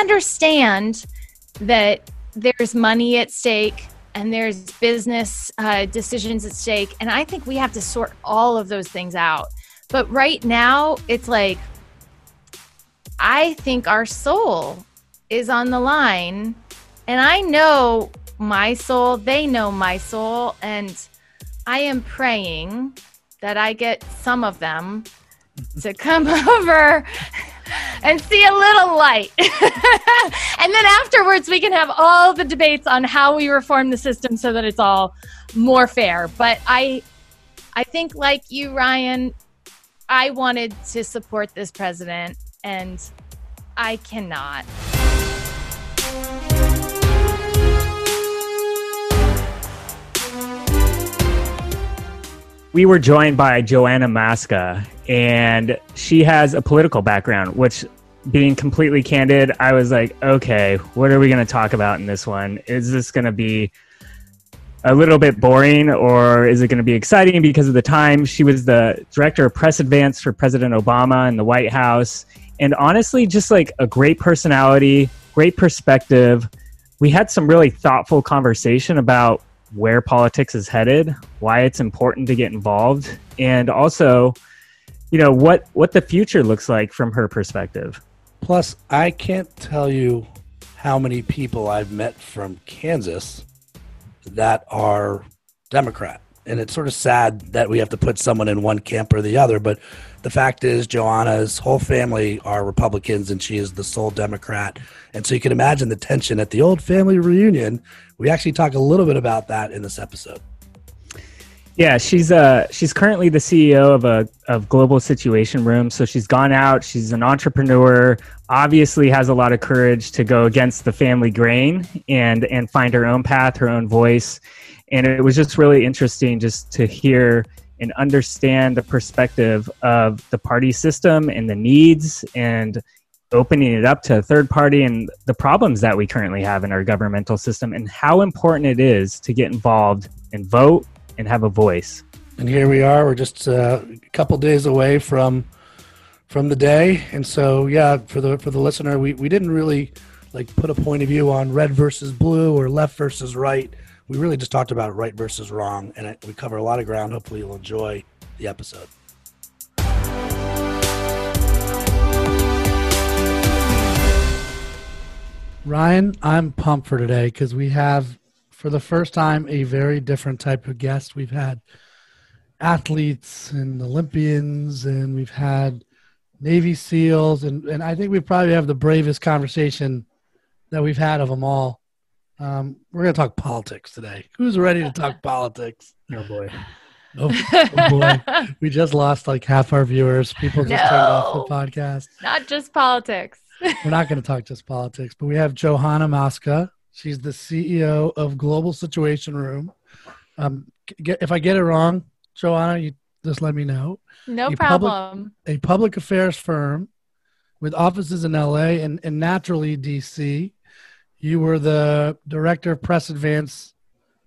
understand that there's money at stake and there's business uh, decisions at stake. And I think we have to sort all of those things out. But right now, it's like, I think our soul is on the line. And I know my soul, they know my soul. And I am praying that I get some of them to come over and see a little light. and then afterwards, we can have all the debates on how we reform the system so that it's all more fair. But I, I think, like you, Ryan, I wanted to support this president, and I cannot. we were joined by Johanna Maska, and she has a political background, which, being completely candid, I was like, okay, what are we going to talk about in this one? Is this going to be a little bit boring or is it going to be exciting because of the time? She was the director of press advance for President Obama in the White House. And honestly, just like a great personality, great perspective. We had some really thoughtful conversation about where politics is headed, why it's important to get involved, and also, you know, what what the future looks like from her perspective. Plus, I can't tell you how many people I've met from Kansas that are Democrat. And it's sort of sad that we have to put someone in one camp or the other, but the fact is, Johanna's whole family are Republicans and she is the sole Democrat. And so you can imagine the tension at the old family reunion. We actually talk a little bit about that in this episode. Yeah, she's uh she's currently the CEO of a of Global Situation Room. So she's gone out. She's an entrepreneur. Obviously, has a lot of courage to go against the family grain and and find her own path, her own voice. And it was just really interesting just to hear and understand the perspective of the party system and the needs and opening it up to a third party and the problems that we currently have in our governmental system and how important it is to get involved and vote and have a voice. And here we are. We're just uh, a couple days away from from the day, and so yeah, for the for the listener, we we didn't really like put a point of view on red versus blue or left versus right we really just talked about right versus wrong, and we cover a lot of ground. Hopefully, you'll enjoy the episode. Ryan, I'm pumped for today because we have, for the first time, a very different type of guest. We've had athletes and Olympians, and we've had Navy SEALs, and, and I think we probably have the bravest conversation that we've had of them all. Um, we're going to talk politics today. Who's ready to talk politics? Oh boy. Oh, oh, boy. we just lost like half our viewers. People just no, turned off the podcast. Not just politics. we're not going to talk just politics, but we have Johanna Maska. She's the CEO of Global Situation Room. Um, get, if I get it wrong, Johanna, you just let me know. No a problem. Public, a public affairs firm with offices in LA and, and naturally DC you were the director of press advance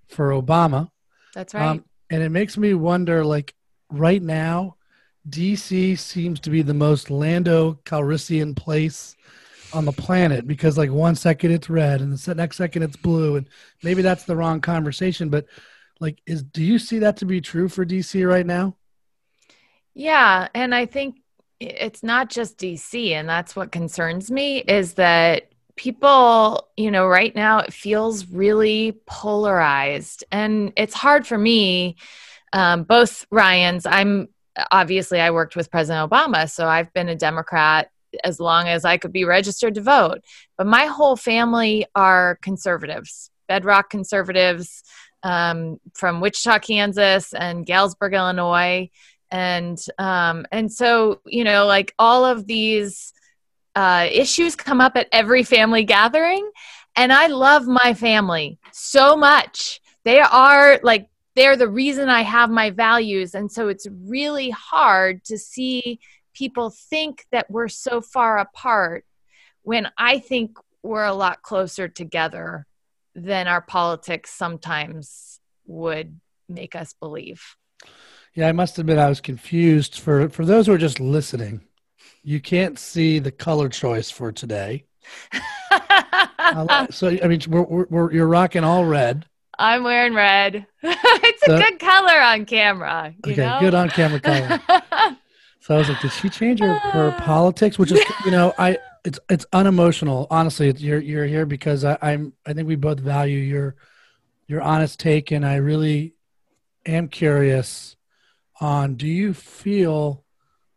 for Obama. That's right. Um, and it makes me wonder like right now, DC seems to be the most Lando Calrissian place on the planet because like one second it's red and the next second it's blue and maybe that's the wrong conversation but like is do you see that to be true for DC right now? Yeah, and I think it's not just DC and that's what concerns me is that people, you know, right now it feels really polarized. And it's hard for me, um, both Ryans, I'm obviously I worked with President Obama, so I've been a Democrat as long as I could be registered to vote. But my whole family are conservatives, bedrock conservatives um, from Wichita, Kansas, and Galesburg, Illinois, and um, and so you know, like all of these uh, issues come up at every family gathering. And I love my family so much. They are like, they're the reason I have my values. And so it's really hard to see people think that we're so far apart when I think we're a lot closer together than our politics sometimes would make us believe. Yeah, I must admit I was confused for for those who are just listening you can't see the color choice for today. so I mean, we're, we're, we're, you're rocking all red. I'm wearing red. it's so, a good color on camera. okay, know? good on camera color. so I was like, did she change her, her uh, politics? Which is, you know, I it's it's unemotional. Honestly, you're you're here because I, I'm. I think we both value your your honest take, and I really am curious on. Do you feel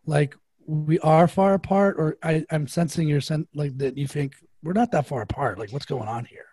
like we are far apart, or I, I'm sensing your sense like that you think we're not that far apart. Like, what's going on here?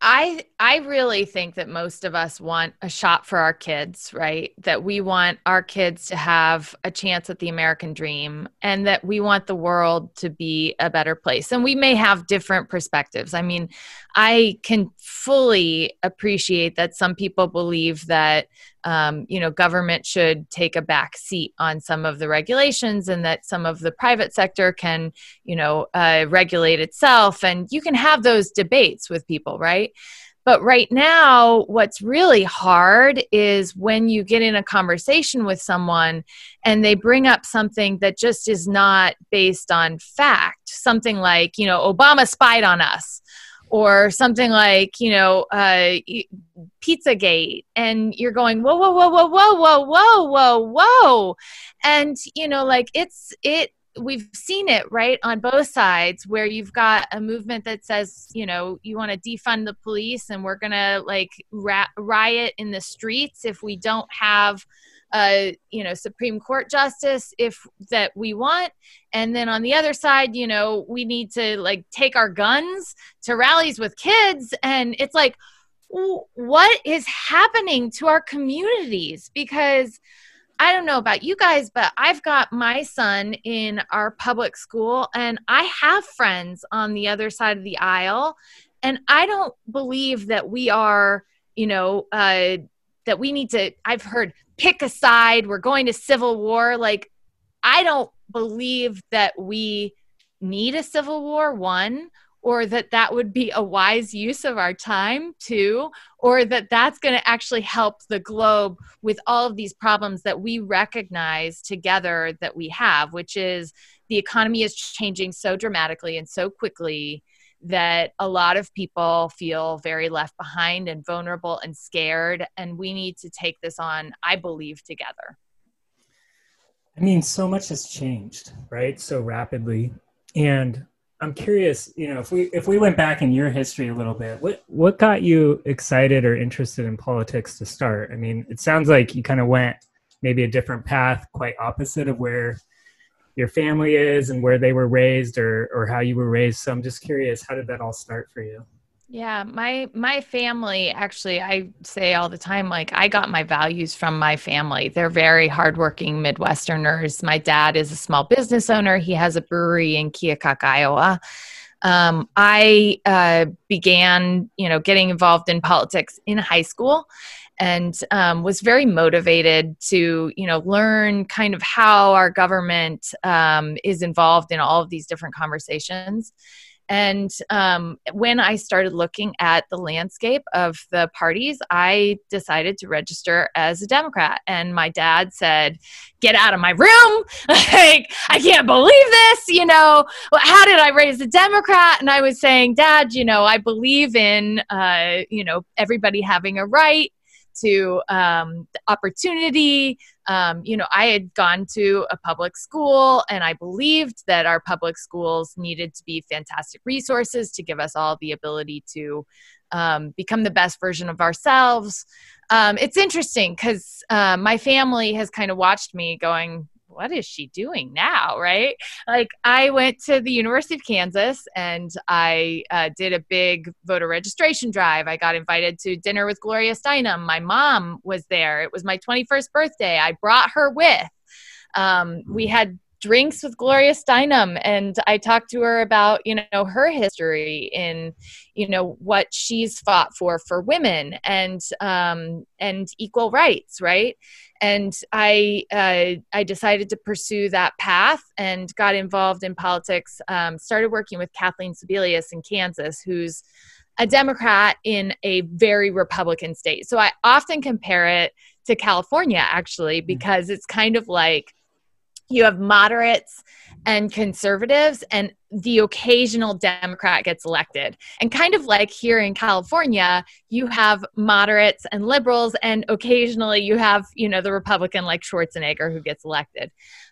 I I really think that most of us want a shot for our kids, right? That we want our kids to have a chance at the American dream and that we want the world to be a better place. And we may have different perspectives. I mean, I can fully appreciate that some people believe that um, you know government should take a back seat on some of the regulations and that some of the private sector can you know uh, regulate itself and you can have those debates with people right but right now, what's really hard is when you get in a conversation with someone and they bring up something that just is not based on fact. Something like, you know, Obama spied on us or something like you know uh, pizzagate and you're going whoa whoa whoa whoa whoa whoa whoa whoa whoa and you know like it's it we've seen it right on both sides where you've got a movement that says you know you want to defund the police and we're gonna like ra- riot in the streets if we don't have a you know supreme court justice if that we want. And then on the other side you know we need to like take our guns to rallies with kids. And it's like what is happening to our communities? Because I don't know about you guys, but I've got my son in our public school, and I have friends on the other side of the aisle. And I don't believe that we are, you know, uh, that we need to, I've heard pick a side, we're going to civil war. Like, I don't believe that we need a civil war, one, or that that would be a wise use of our time, too or that that's going to actually help the globe with all of these problems that we recognize together that we have, which is the economy is changing so dramatically and so quickly that a lot of people feel very left behind and vulnerable and scared. And we need to take this on, I believe, together. I mean, so much has changed, right? So rapidly. And I'm curious, you know, if we if we went back in your history a little bit, what what got you excited or interested in politics to start? I mean, it sounds like you kind of went maybe a different path, quite opposite of where your family is and where they were raised or or how you were raised. So I'm just curious, how did that all start for you? Yeah, my my family actually I say all the time like I got my values from my family. They're very hardworking Midwesterners. My dad is a small business owner. He has a brewery in Keokuk, Iowa. Um, I uh, began, you know, getting involved in politics in high school, and um, was very motivated to you know learn kind of how our government um, is involved in all of these different conversations and um, when I started looking at the landscape of the parties, I decided to register as a Democrat. And my dad said, Get out of my room. like, I can't believe this. You know, how did I raise a Democrat? And I was saying, Dad, you know, I believe in, uh, you know, everybody having a right to um, opportunity. Um, you know, I had gone to a public school and I believed that our public schools needed to be fantastic resources to give us all the ability to um, become the best version of ourselves. Um, it's interesting because uh, my family has kind of watched me going, what is she doing now? Right? Like, I went to the University of Kansas and I uh, did a big voter registration drive. I got invited to dinner with Gloria Steinem. My mom was there. It was my 21st birthday. I brought her with. Um, we had drinks with Gloria Steinem and I talked to her about, you know, her history in, you know, what she's fought for for women and um and equal rights, right? And I uh, I decided to pursue that path and got involved in politics. Um, started working with Kathleen Sebelius in Kansas, who's a Democrat in a very Republican state. So I often compare it to California actually mm-hmm. because it's kind of like you have moderates and conservatives, and the occasional Democrat gets elected. And kind of like here in California, you have moderates and liberals, and occasionally you have, you know, the Republican like Schwarzenegger who gets elected.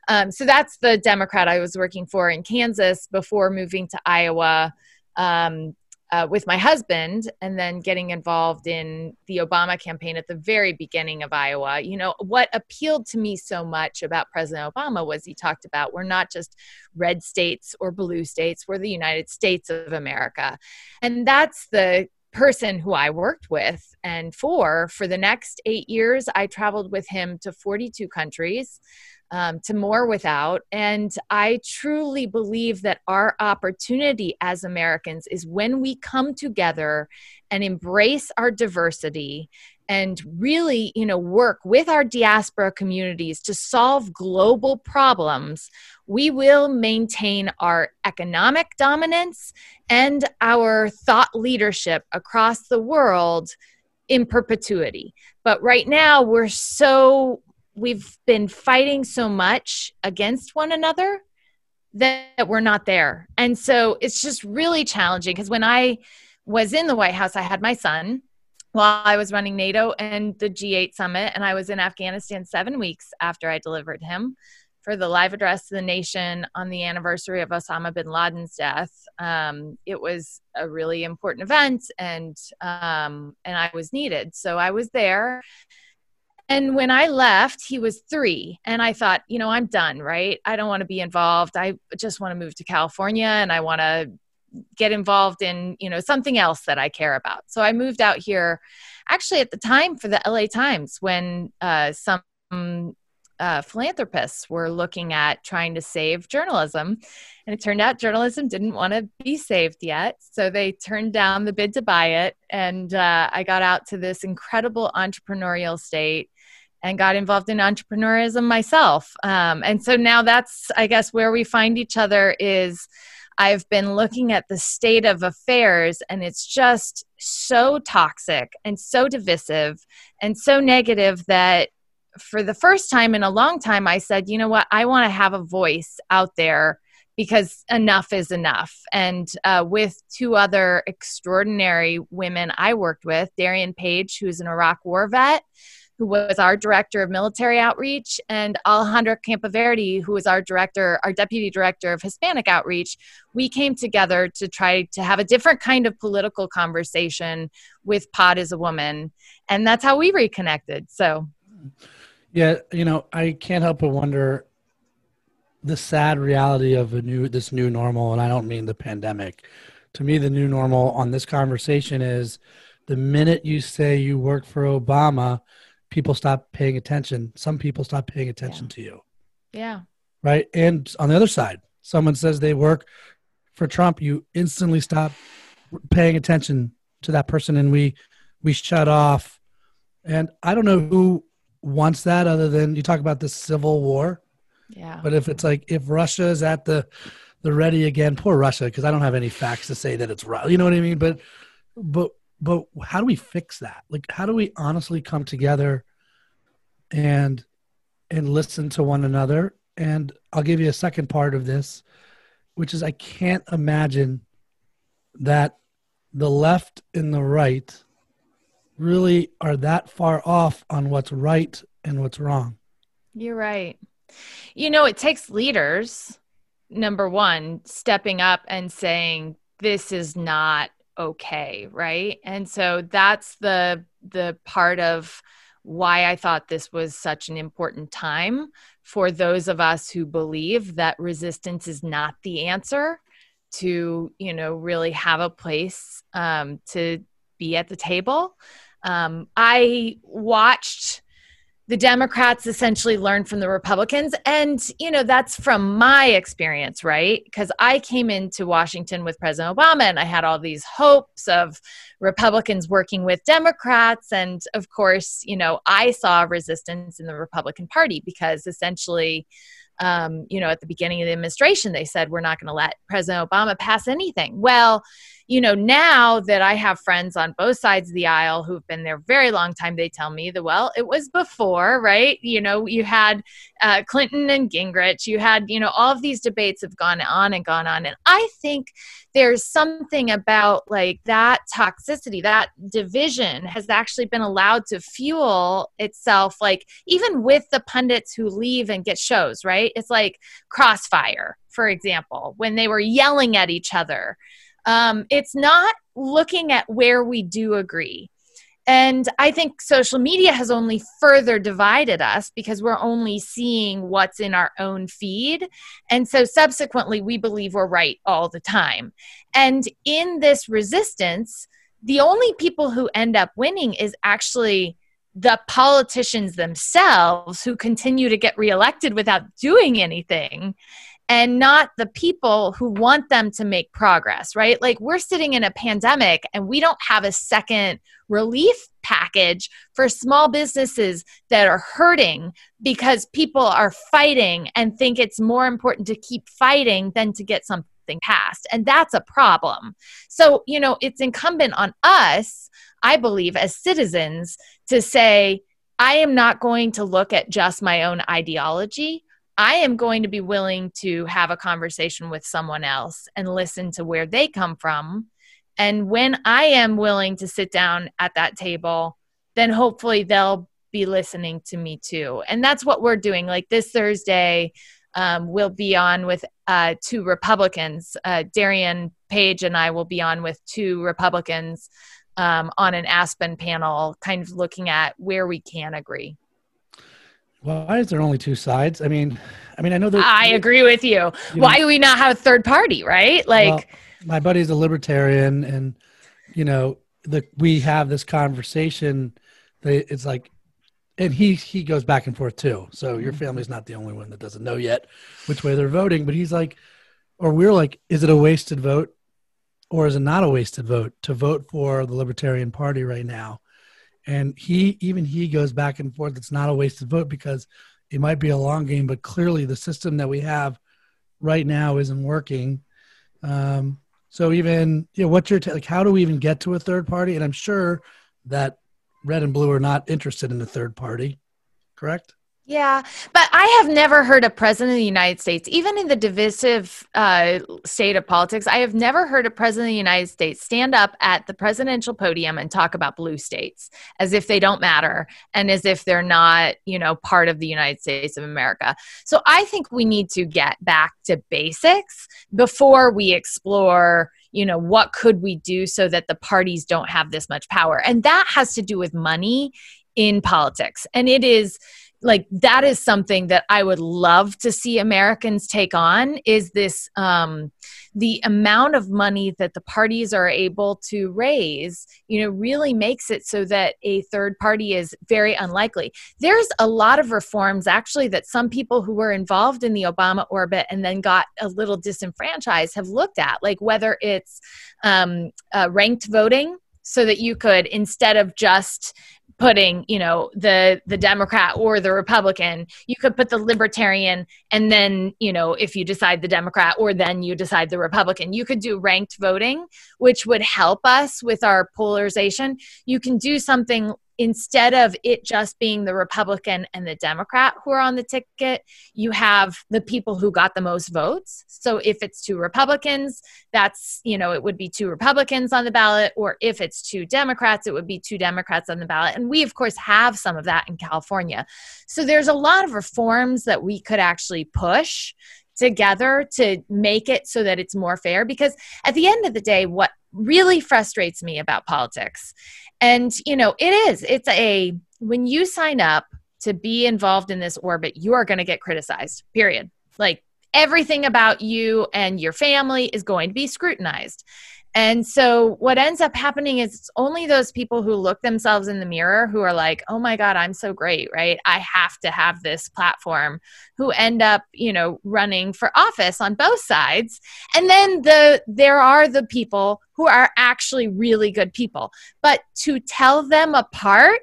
Um, so that's the Democrat I was working for in Kansas before moving to Iowa. Um, uh, with my husband and then getting involved in the Obama campaign at the very beginning of Iowa. You know, what appealed to me so much about President Obama was he talked about we're not just red states or blue states, we're the United States of America. And that's the person who I worked with and for for the next 8 years I traveled with him to 42 countries um, to more without. And I truly believe that our opportunity as Americans is when we come together and embrace our diversity and really you know work with our diaspora communities to solve global problems we will maintain our economic dominance and our thought leadership across the world in perpetuity but right now we're so we've been fighting so much against one another that we're not there. And so it's just really challenging because when I was in the White House, I had my son while I was running NATO and the G8 summit, and I was in Afghanistan seven weeks after I delivered him for the live address to the nation on the anniversary of Osama bin Laden's death. Um, it was a really important event, and um, and I was needed, so I was there and when I left, he was three. And I thought, you know, I'm done, right? I don't want to be involved. I just want to move to California and I want to get involved in, you know, something else that I care about. So I moved out here actually at the time for the LA Times when uh, some uh, philanthropists were looking at trying to save journalism. And it turned out journalism didn't want to be saved yet. So they turned down the bid to buy it. And uh, I got out to this incredible entrepreneurial state and got involved in entrepreneurism myself. Um, and so now that's, I guess, where we find each other is I've been looking at the state of affairs, and it's just so toxic and so divisive and so negative that for the first time in a long time, I said, you know what, I want to have a voice out there because enough is enough. And uh, with two other extraordinary women I worked with, Darienne Page, who's an Iraq war vet, who was our director of military outreach, and Alejandra Campoverde, who was our director, our deputy director of Hispanic outreach, we came together to try to have a different kind of political conversation with Pod as a woman. And that's how we reconnected. So, yeah, you know, I can't help but wonder the sad reality of a new this new normal, and I don't mean the pandemic. To me, the new normal on this conversation is the minute you say you work for Obama, people stop paying attention. Some people stop paying attention yeah. to you. Yeah. Right. And on the other side, someone says they work for Trump, you instantly stop paying attention to that person and we we shut off. And I don't know who wants that other than you talk about the civil war. Yeah. But if it's like if Russia is at the the ready again, poor Russia, because I don't have any facts to say that it's right. You know what I mean? But but but how do we fix that? Like, how do we honestly come together and and listen to one another? And I'll give you a second part of this, which is I can't imagine that the left and the right really are that far off on what's right and what's wrong. You're right. You know, it takes leaders, number one, stepping up and saying, this is not okay right? And so that's the the part of why i thought this was such an important time for those of us who believe that resistance is not the answer to you know really have a place um, to be at the table. Um, i watched the Democrats essentially learned from the Republicans. And, you know, that's from my experience, right? Because I came into Washington with President Obama and I had all these hopes of Republicans working with Democrats. And of course, you know, I saw resistance in the Republican Party because essentially, um, you know, at the beginning of the administration, they said, we're not going to let President Obama pass anything. Well, you know, now that I have friends on both sides of the aisle who've been there very long time, they tell me that, well, it was before, right? You know, you had uh, Clinton and Gingrich, you had, you know, all of these debates have gone on and gone on. And I think there's something about like that toxicity, that division has actually been allowed to fuel itself, like even with the pundits who leave and get shows, right? It's like crossfire, for example, when they were yelling at each other. Um, it's not looking at where we do agree. And I think social media has only further divided us because we're only seeing what's in our own feed. And so subsequently, we believe we're right all the time. And in this resistance, the only people who end up winning is actually the politicians themselves who continue to get reelected without doing anything and not the people who want them to make progress, right? Like we're sitting in a pandemic and we don't have a second relief package for small businesses that are hurting because people are fighting and think it's more important to keep fighting than to get something passed. And that's a problem. So, you know, it's incumbent on us, I believe, as citizens to say, I am not going to look at just my own ideology. I am going to be willing to have a conversation with someone else and listen to where they come from. And when I am willing to sit down at that table, then hopefully they'll be listening to me too. And that's what we're doing. Like this Thursday, um, we'll be on with uh, two Republicans. Uh, Darienne Page and I will be on with two Republicans um, on an Aspen panel, kind of looking at where we can agree. Why is there only two sides? I mean, I mean, I know that I agree with you. you Why know, do we not have a third party, right? Like, well, my buddy's a libertarian, and you know, the we have this conversation. They, it's like, and he he goes back and forth too. So your mm-hmm. family's not the only one that doesn't know yet which way they're voting. But he's like, or we're like, is it a wasted vote, or is it not a wasted vote to vote for the Libertarian Party right now? And he, even he goes back and forth. It's not a wasted vote because it might be a long game, but clearly the system that we have right now isn't working. Um, so even, you know, what's your, t- like, how do we even get to a third party? And I'm sure that red and blue are not interested in a third party, correct? Yeah, but I have never heard a president of the United States, even in the divisive uh, state of politics, I have never heard a president of the United States stand up at the presidential podium and talk about blue states as if they don't matter and as if they're not, you know, part of the United States of America. So I think we need to get back to basics before we explore you know what could we do so that the parties don't have this much power and that has to do with money in politics and it is like that is something that I would love to see Americans take on is this um, the amount of money that the parties are able to raise, you know, really makes it so that a third party is very unlikely. There's a lot of reforms actually that some people who were involved in the Obama orbit and then got a little disenfranchised have looked at, like whether it's um, uh, ranked voting so that you could instead of just putting you know the the democrat or the republican you could put the libertarian and then you know if you decide the democrat or then you decide the republican. You could do ranked voting which would help us with our polarization. You can do something instead of it just being the Republican and the Democrat who are on the ticket, you have the people who got the most votes. So if it's two Republicans, that's, you know, it would be two Republicans on the ballot. Or if it's two Democrats, it would be two Democrats on the ballot. And we, of course, have some of that in California. So there's a lot of reforms that we could actually push together to make it so that it's more fair because at the end of the day what really frustrates me about politics and, you know, it is, it's a, when you sign up to be involved in this orbit, you are going to get criticized, period. Like everything about you and your family is going to be scrutinized. And so what ends up happening is it's only those people who look themselves in the mirror who are like, "Oh my god, I'm so great, right? I have to have this platform." who end up, you know, running for office on both sides. And then the there are the people who are actually really good people. But to tell them apart,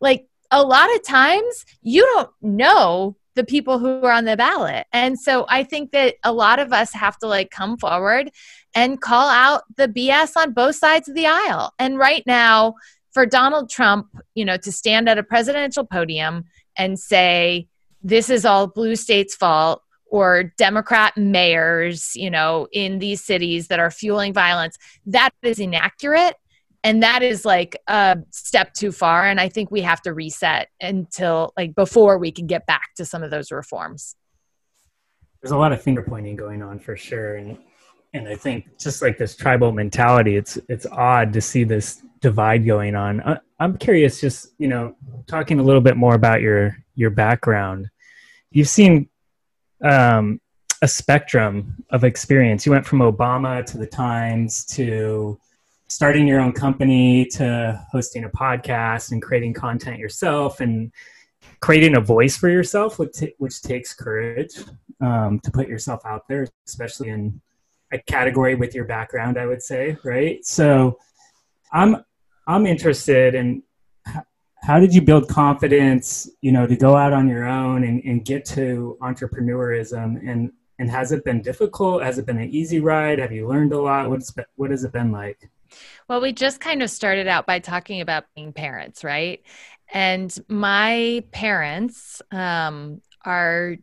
like a lot of times you don't know the people who are on the ballot. And so I think that a lot of us have to like come forward and call out the BS on both sides of the aisle. And right now, for Donald Trump, you know, to stand at a presidential podium and say, this is all blue states' fault or Democrat mayors, you know, in these cities that are fueling violence, that is inaccurate. And that is like a step too far. And I think we have to reset until like before we can get back to some of those reforms. There's a lot of finger pointing going on for sure. And and I think just like this tribal mentality, it's it's odd to see this divide going on. I, I'm curious, just you know, talking a little bit more about your your background. You've seen um, a spectrum of experience. You went from Obama to the Times to starting your own company to hosting a podcast and creating content yourself and creating a voice for yourself, which, t- which takes courage um, to put yourself out there, especially in a category with your background, I would say, right? So I'm I'm interested in how did you build confidence, you know, to go out on your own and, and get to entrepreneurism and and has it been difficult? Has it been an easy ride? Have you learned a lot? What's what has it been like? Well, we just kind of started out by talking about being parents, right? And my parents um, are,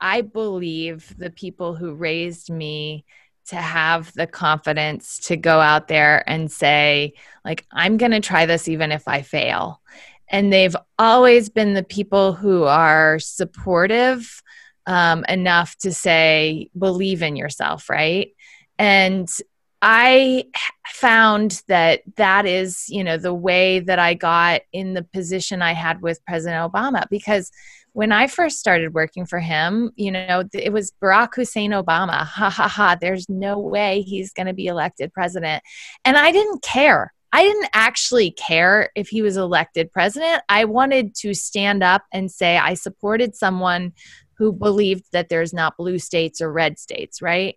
I believe, the people who raised me to have the confidence to go out there and say like i'm going to try this even if i fail. And they've always been the people who are supportive um, enough to say believe in yourself right? And i found that that is you know the way that i got in the position i had with president obama because when I first started working for him, you know, it was Barack Hussein Obama. Ha ha ha. There's no way he's going to be elected president. And I didn't care. I didn't actually care if he was elected president. I wanted to stand up and say I supported someone who believed that there's not blue states or red states, right?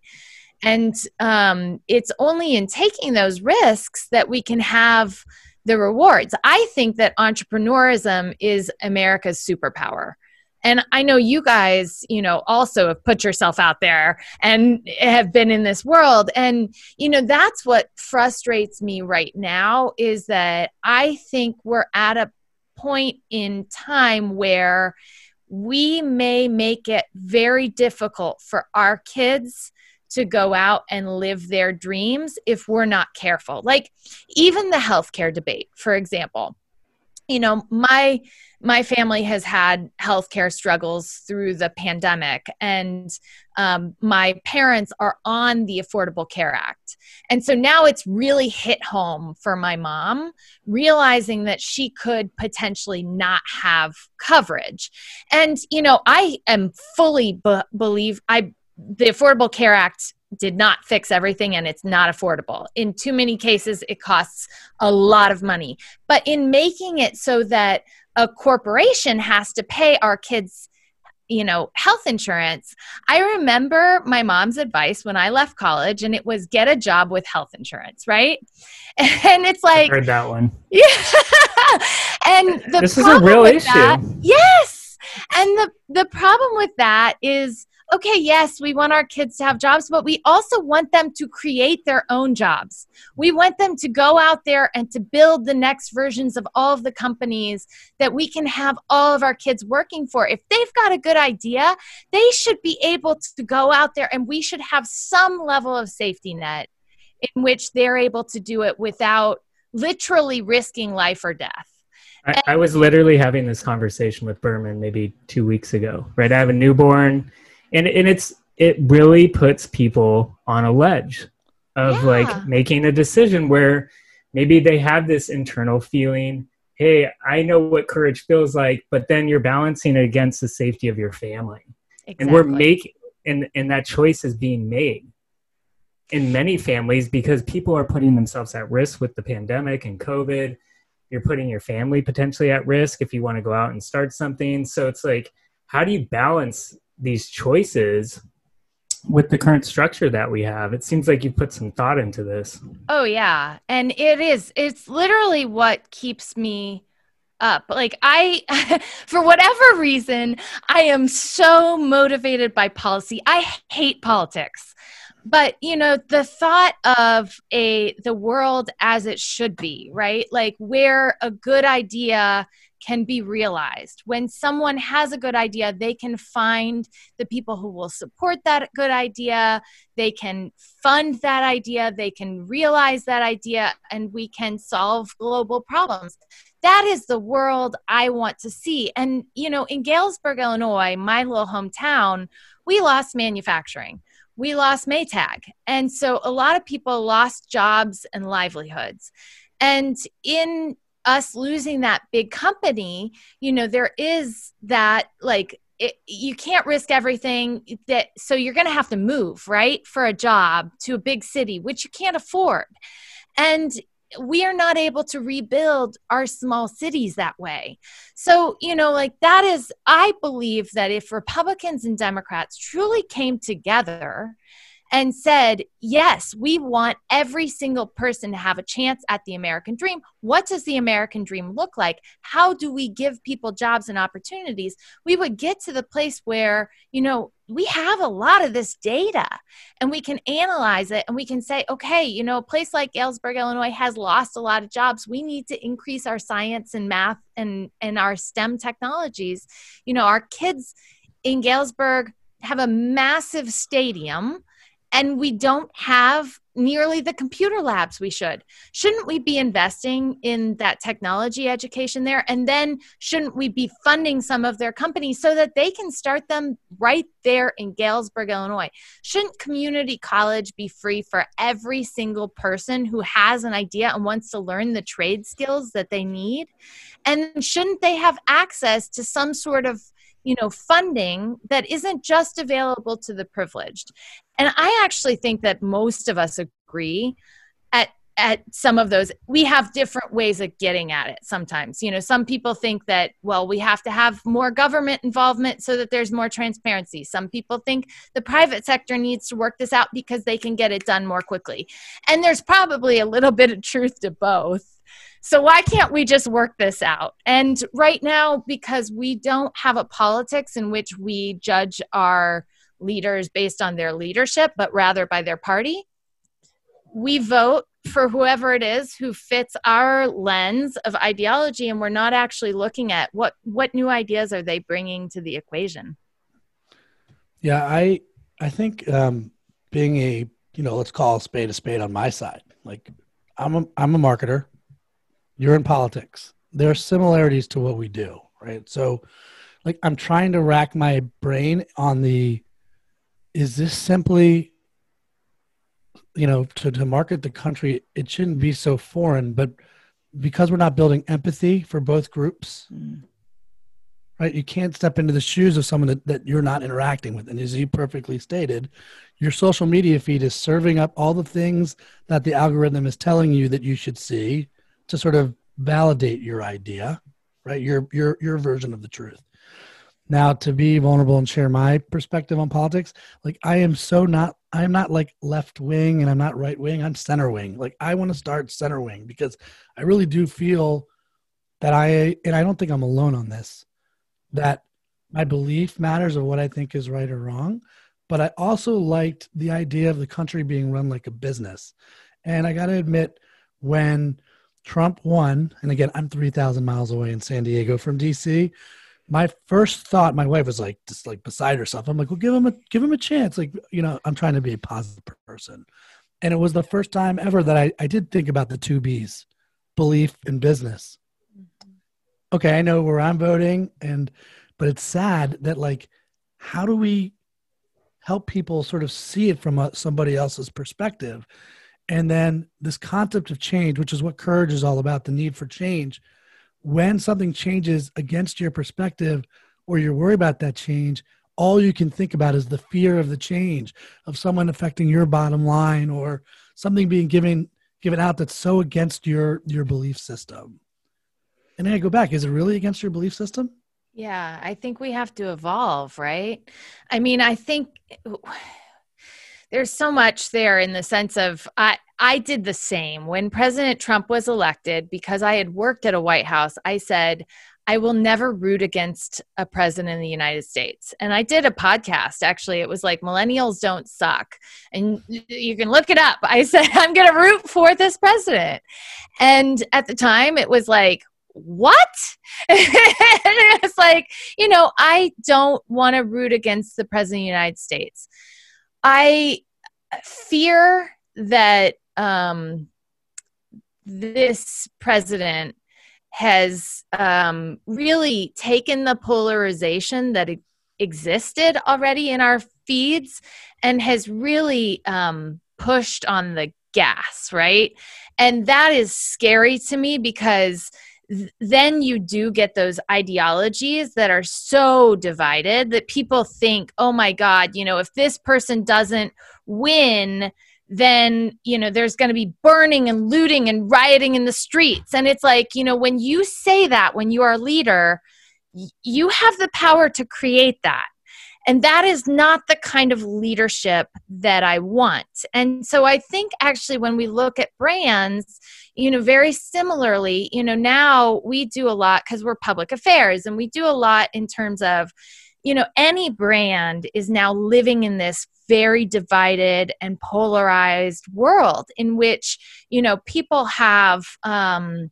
And um, it's only in taking those risks that we can have the rewards. I think that entrepreneurism is America's superpower and i know you guys you know also have put yourself out there and have been in this world. And you know that's what frustrates me right now is that i think we're at a point in time where we may make it very difficult for our kids to go out and live their dreams if we're not careful. Like even the healthcare debate for example you know my my family has had healthcare struggles through the pandemic, and um, my parents are on the Affordable Care Act. And so now it's really hit home for my mom, realizing that she could potentially not have coverage. And, you know, I am fully be- believe I the Affordable Care Act did not fix everything and it's not affordable. In too many cases, it costs a lot of money. But in making it so that a corporation has to pay our kids you know health insurance i remember my mom's advice when i left college and it was get a job with health insurance right? And it's like I heard that one. Yeah. And the this is a real issue. that, yes. And the the problem with that is okay, yes, we want our kids to have jobs, but we also want them to create their own jobs. We want them to go out there and to build the next versions of all of the companies that we can have all of our kids working for. If they've got a good idea, they should be able to go out there and we should have some level of safety net in which they're able to do it without literally risking life or death. I, I was literally having this conversation with Berman maybe two weeks ago, right? I have a newborn and and it's it really puts people on a ledge of yeah. like making a decision where maybe they have this internal feeling hey i know what courage feels like but then you're balancing it against the safety of your family exactly. and we're making and and that choice is being made in many families because people are putting themselves at risk with the pandemic and covid you're putting your family potentially at risk if you want to go out and start something so it's like how do you balance these choices with the current structure that we have it seems like you put some thought into this. Oh yeah. And it is it's literally what keeps me up. Like i for whatever reason i am so motivated by policy. I hate politics. But you know the thought of a the world as it should be right? Like where a good idea can be realized. When someone has a good idea they can find the people who will support that good idea. They can fund that idea. They can realize that idea and we can solve global problems. That is the world i want to see. And you know in galesburg illinois my little hometown we lost manufacturing. We lost Maytag. And so a lot of people lost jobs and livelihoods. And in us losing that big company, you know, there is that like, it, you can't risk everything that so you're going to have to move right for a job to a big city which you can't afford and we are not able to rebuild our small cities that way. So, you know, like that is, I believe that if Republicans and Democrats truly came together and said, yes, we want every single person to have a chance at the American dream. What does the American dream look like? How do we give people jobs and opportunities? We would get to the place where, you know, we have a lot of this data and we can analyze it and we can say, okay, you know, a place like Galesburg, Illinois has lost a lot of jobs. We need to increase our science and math and, and our STEM technologies. You know, our kids in Galesburg have a massive stadium and we don't have nearly the computer labs we should. Shouldn't we be investing in that technology education there? And then shouldn't we be funding some of their companies so that they can start them right there in Galesburg, Illinois? Shouldn't community college be free for every single person who has an idea and wants to learn the trade skills that they need? And shouldn't they have access to some sort of you know funding that isn't just available to the privileged. And i actually think that most of us agree at at some of those. We have different ways of getting at it sometimes. You know some people think that well we have to have more government involvement so that there's more transparency. Some people think the private sector needs to work this out because they can get it done more quickly. And there's probably a little bit of truth to both so why can't we just work this out? And right now, because we don't have a politics in which we judge our leaders based on their leadership, but rather by their party, we vote for whoever it is who fits our lens of ideology and we're not actually looking at what what new ideas are they bringing to the equation. Yeah i i think um being a you know let's call a spade a spade on my side. Like i'm a i'm a marketer you're in politics. There are similarities to what we do, right? So, like, I'm trying to rack my brain on the is this simply, you know, to, to market the country, it shouldn't be so foreign, but because we're not building empathy for both groups, mm. right? You can't step into the shoes of someone that, that you're not interacting with. And as you perfectly stated, your social media feed is serving up all the things that the algorithm is telling you that you should see to sort of validate your idea, right? Your your your version of the truth. Now, to be vulnerable and share my perspective on politics, like I am so not, I am not like left wing and I'm not right wing. I'm center wing. Like I want to start center wing because I really do feel that I, and I don't think I'm alone on this, that my belief matters of what I think is right or wrong. But I also liked the idea of the country being run like a business. And I got to admit, when Trump won, and again, I'm 3,000 miles away in San Diego from DC. My first thought, my wife was like, just like beside herself. I'm like, well, give him a give him a chance. Like, you know, I'm trying to be a positive person, and it was the first time ever that I I did think about the two B's, belief and business. Mm-hmm. Okay, I know where I'm voting, and but it's sad that like, how do we help people sort of see it from a, somebody else's perspective? And then this concept of change, which is what courage is all about the need for change. When something changes against your perspective or you're worried about that change, all you can think about is the fear of the change, of someone affecting your bottom line or something being given given out that's so against your your belief system. And then I go back, is it really against your belief system? Yeah, I think we have to evolve, right? I mean, I think there's so much there in the sense of I I did the same when President Trump was elected because I had worked at a White House. I said I will never root against a president in the United States. And I did a podcast actually. It was like Millennials Don't Suck. And you can look it up. I said, I'm going to root for this president. And at the time, it was like, what? it's like, you know, I don't want to root against the president of the United States. I fear that um, this president has um, really taken the polarization that existed already in our feeds and has really um, pushed on the gas, right? And that is scary to me because then you do get those ideologies that are so divided that people think, oh my God, you know, if this person doesn't win, then you know there's going to be burning and looting and rioting in the streets. And it's like you know when you say that when you are a leader you have the power to create that and that is not the kind of leadership that I want. And so I think actually when we look at brands, you know, very similarly, you know, now we do a lot because we're public affairs and we do a lot in terms of, you know, any brand is now living in this very divided and polarized world in which, you know, people have, um,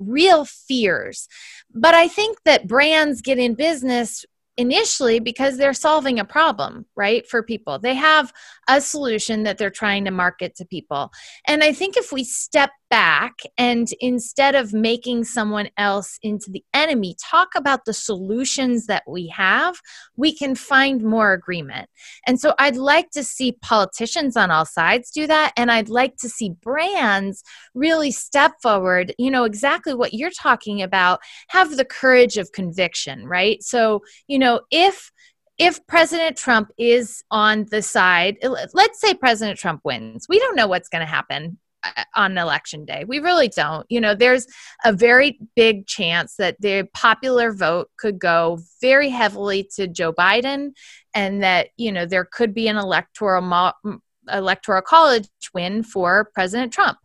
real fears. But I think that brands get in business initially because they're solving a problem, right, for people. They have a solution that they're trying to market to people. And I think if we step back and instead of making someone else into the enemy, talk about the solutions that we have, we can find more agreement. And so I'd like to see politicians on all sides do that. And I'd like to see brands really step forward, you know, exactly what you're talking about, have the courage of conviction, right? So, you know, if if President Trump is on the side, let's say President Trump wins, we don't know what's going to happen uh, on election day. We really don't. You know, there's a very big chance that the popular vote could go very heavily to Joe Biden and that, you know, there could be an electoral mo- electoral college win for President Trump.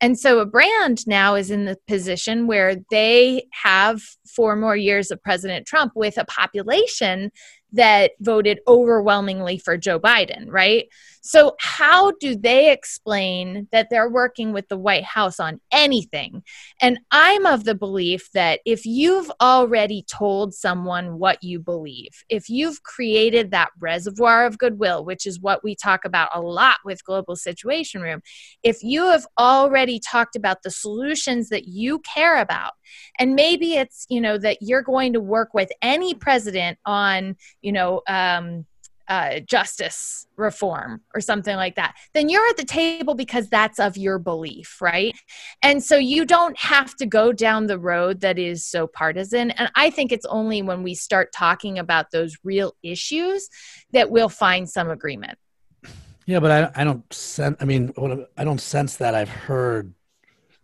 And so a brand now is in the position where they have four more years of President Trump with a population that voted overwhelmingly for Joe Biden, right? So, how do they explain that they're working with the White House on anything? And I'm of the belief that if you've already told someone what you believe, if you've created that reservoir of goodwill, which is what we talk about a lot with Global Situation Room, if you have already talked about the solutions that you care about, and maybe it's, you know, that you're going to work with any president on, you know, um, uh, justice reform or something like that, then you're at the table because that's of your belief, right? And so you don't have to go down the road that is so partisan. And I think it's only when we start talking about those real issues that we'll find some agreement. Yeah, but I, I don't sense. I mean, I don't sense that. I've heard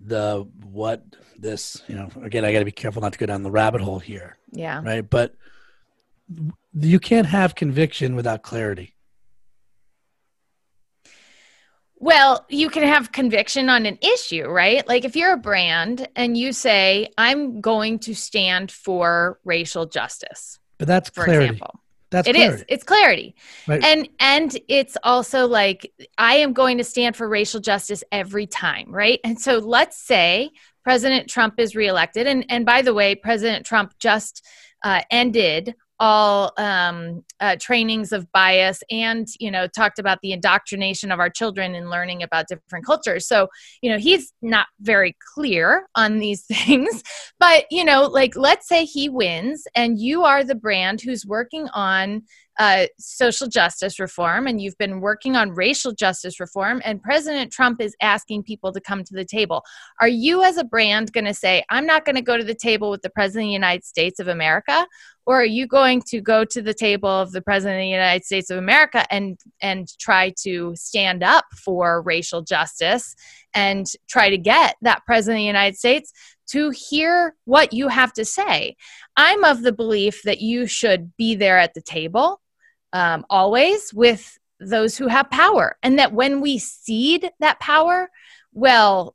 the what this. You know, again, I got to be careful not to go down the rabbit hole here. Yeah. Right, but you can't have conviction without clarity. Well, you can have conviction on an issue, right? Like if you're a brand and you say, I'm going to stand for racial justice. But that's for clarity. example. That's It clarity. is. It's clarity. Right. And and it's also like I am going to stand for racial justice every time, right? And so let's say President Trump is reelected and and by the way, President Trump just uh, ended all um, uh, trainings of bias and you know talked about the indoctrination of our children in learning about different cultures. So you know he's not very clear on these things but you know like let's say he wins and you are the brand who's working on uh, social justice reform and you've been working on racial justice reform and president trump is asking people to come to the table. Are you as a brand going to say i'm not going to go to the table with the president of the united states of america or are you going to go to the table of the president of the united states of america and and try to stand up for racial justice and try to get that president of the united states to hear what you have to say? I'm of the belief that you should be there at the table um, always with those who have power. And that when we cede that power well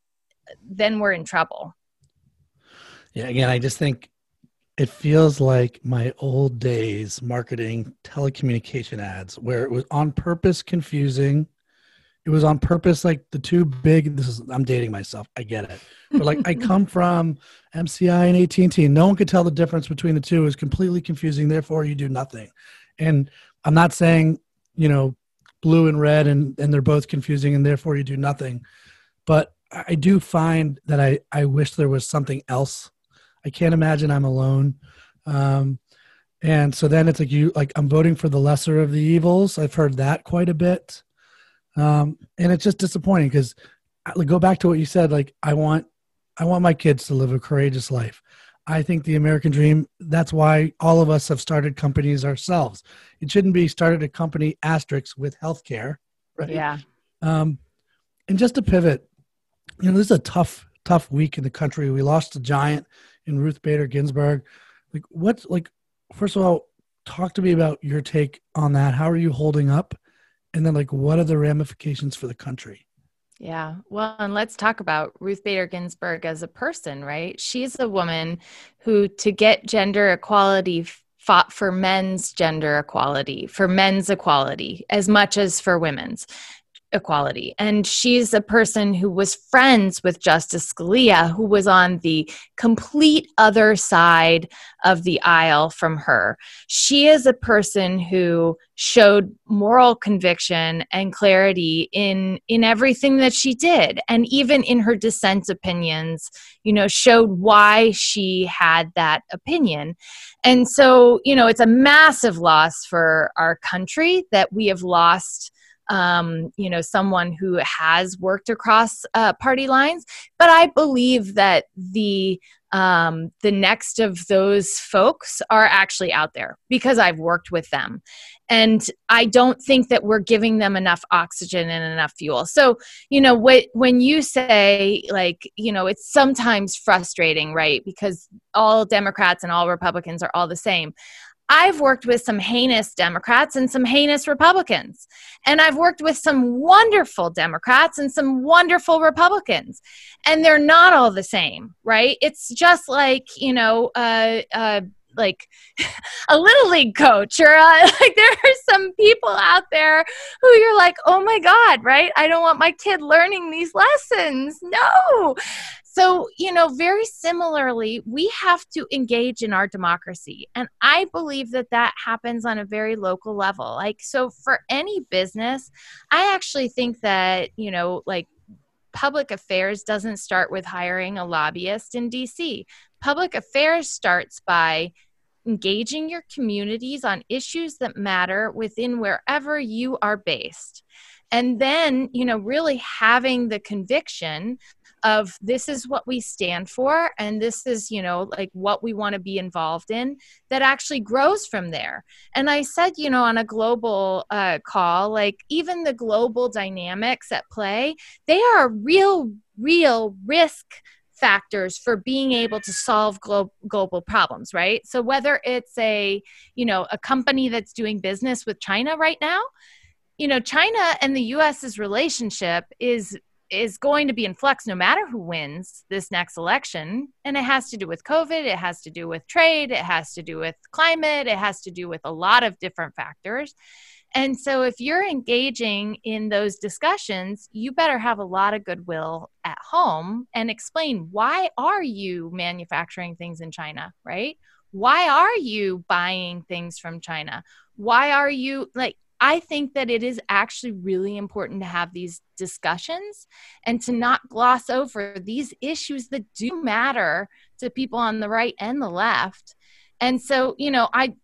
then we're in trouble. Yeah, again, I just think it feels like my old days marketing telecommunication ads where it was on purpose confusing. It was on purpose like the two big this is i'm dating myself i get it. But like i come from mci and at&t no one could tell the difference between the two. It was completely confusing therefore you do nothing. And i'm not saying you know blue and red and and they're both confusing and therefore you do nothing but i do find that i i wish there was something else i can't imagine i'm alone um and so then it's like you like i'm voting for the lesser of the evils i've heard that quite a bit um, and it's just disappointing because go back to what you said. Like I want, I want my kids to live a courageous life. I think the American dream. That's why all of us have started companies ourselves. It shouldn't be started a company asterisk with healthcare, right? Yeah. Um, and just to pivot, you know, this is a tough, tough week in the country. We lost a giant in Ruth Bader Ginsburg. Like, what's like? First of all, talk to me about your take on that. How are you holding up? and then like what are the ramifications for the country yeah. Well, and let's talk about Ruth Bader Ginsburg as a person, right? She's a woman who, to get gender equality, fought for men's gender equality, for men's equality, as much as for women's equality. And she's a person who was friends with Justice Scalia, who was on the complete other side of the aisle from her. She is a person who showed moral conviction and clarity in in everything that she did and even in her dissent opinions you know showed why she had that opinion and so you know it's a massive loss for our country that we have lost um, you know, someone who has worked across uh, party lines. But I believe that the um, the next of those folks are actually out there because I've worked with them. And I don't think that we're giving them enough oxygen and enough fuel. So, you know, what, when you say, like, you know, it's sometimes frustrating, right? Because all Democrats and all Republicans are all the same. I've worked with some heinous Democrats and some heinous Republicans. And I've worked with some wonderful Democrats and some wonderful Republicans. And they're not all the same, right? It's just like, you know, uh, uh, like a little league coach or uh, like there are some people out there who you're like oh my god right i don't want my kid learning these lessons no so, you know, very similarly, we have to engage in our democracy. And I believe that that happens on a very local level. Like, so for any business, I actually think that, you know, like public affairs doesn't start with hiring a lobbyist in DC. Public affairs starts by engaging your communities on issues that matter within wherever you are based. And then, you know, really having the conviction of this is what we stand for and this is you know like what we want to be involved in that actually grows from there and i said you know on a global uh, call like even the global dynamics at play they are real real risk factors for being able to solve glo- global problems right so whether it's a you know a company that's doing business with china right now you know china and the us's relationship is is going to be in flux no matter who wins this next election. And it has to do with COVID, it has to do with trade, it has to do with climate, it has to do with a lot of different factors. And so, if you're engaging in those discussions, you better have a lot of goodwill at home and explain why are you manufacturing things in China, right? Why are you buying things from China? Why are you like I think that it is actually really important to have these discussions and to not gloss over these issues that do matter to people on the right and the left. And so, you know, I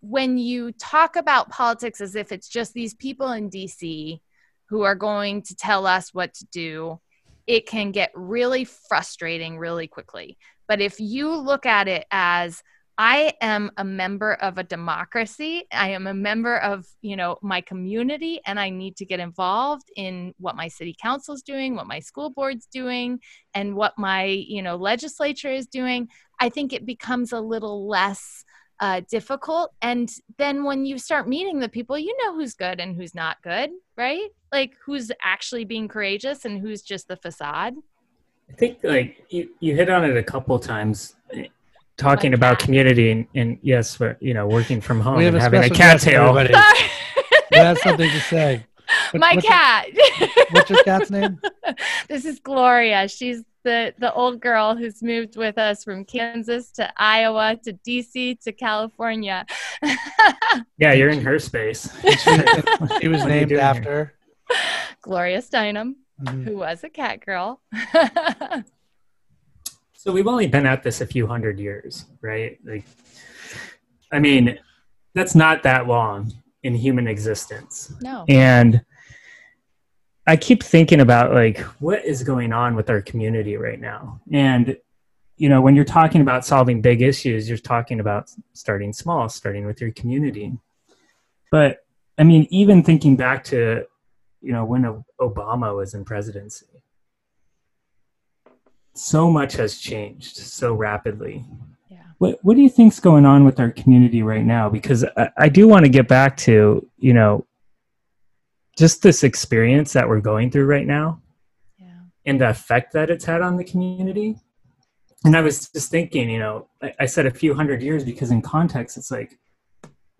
when you talk about politics as if it's just these people in DC who are going to tell us what to do, it can get really frustrating really quickly. But if you look at it as I am a member of a democracy. I am a member of, you know, my community and I need to get involved in what my city council is doing, what my school board's doing, and what my, you know, legislature is doing. I think it becomes a little less uh, difficult. And then when you start meeting the people, you know who's good and who's not good, right? Like who's actually being courageous and who's just the facade. I think like you, you hit on it a couple times talking My about cat. community and, and yes, we're, you know, working from home We have and a having a special cat guest, tail. everybody. Sorry. We have something to say. What- My what's your- cat. what's your cat's name? this is Gloria. She's the the old girl who's moved with us from Kansas to Iowa to DC to California. Yeah, you're in her space. she was What are you named doing here? after. Gloria Steinem, Mhm. who was a cat girl. So we've only been at this a few hundred years, right? Like, I mean, that's not that long in human existence. no. And I keep thinking about like what is going on with our community right now. And you know, when you're talking about solving big issues, you're talking about starting small, starting with your community. But I mean, even thinking back to, you know, when Obama was in presidency, so much has changed so rapidly. Yeah. What What do you think's going on with our community right now? Because I, I do want to get back to you know just this experience that we're going through right now Yeah. and the effect that it's had on the community. And I was just thinking, you know, I, I said a few hundred years because in context, it's like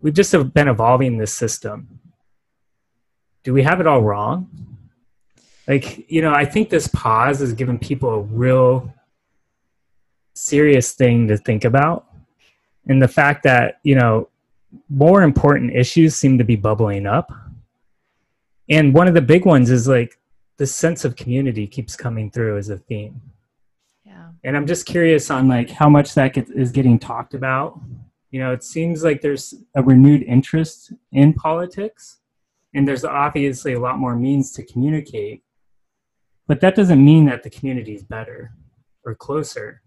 we've just have been evolving this system. Do we have it all wrong? Like, you know, I think this pause has given people a real serious thing to think about. And the fact that, you know, more important issues seem to be bubbling up. And one of the big ones is like the sense of community keeps coming through as a theme. Yeah. And I'm just curious on like how much that gets, is getting talked about. You know, it seems like there's a renewed interest in politics, and there's obviously a lot more means to communicate. But that doesn't mean that the community is better or closer.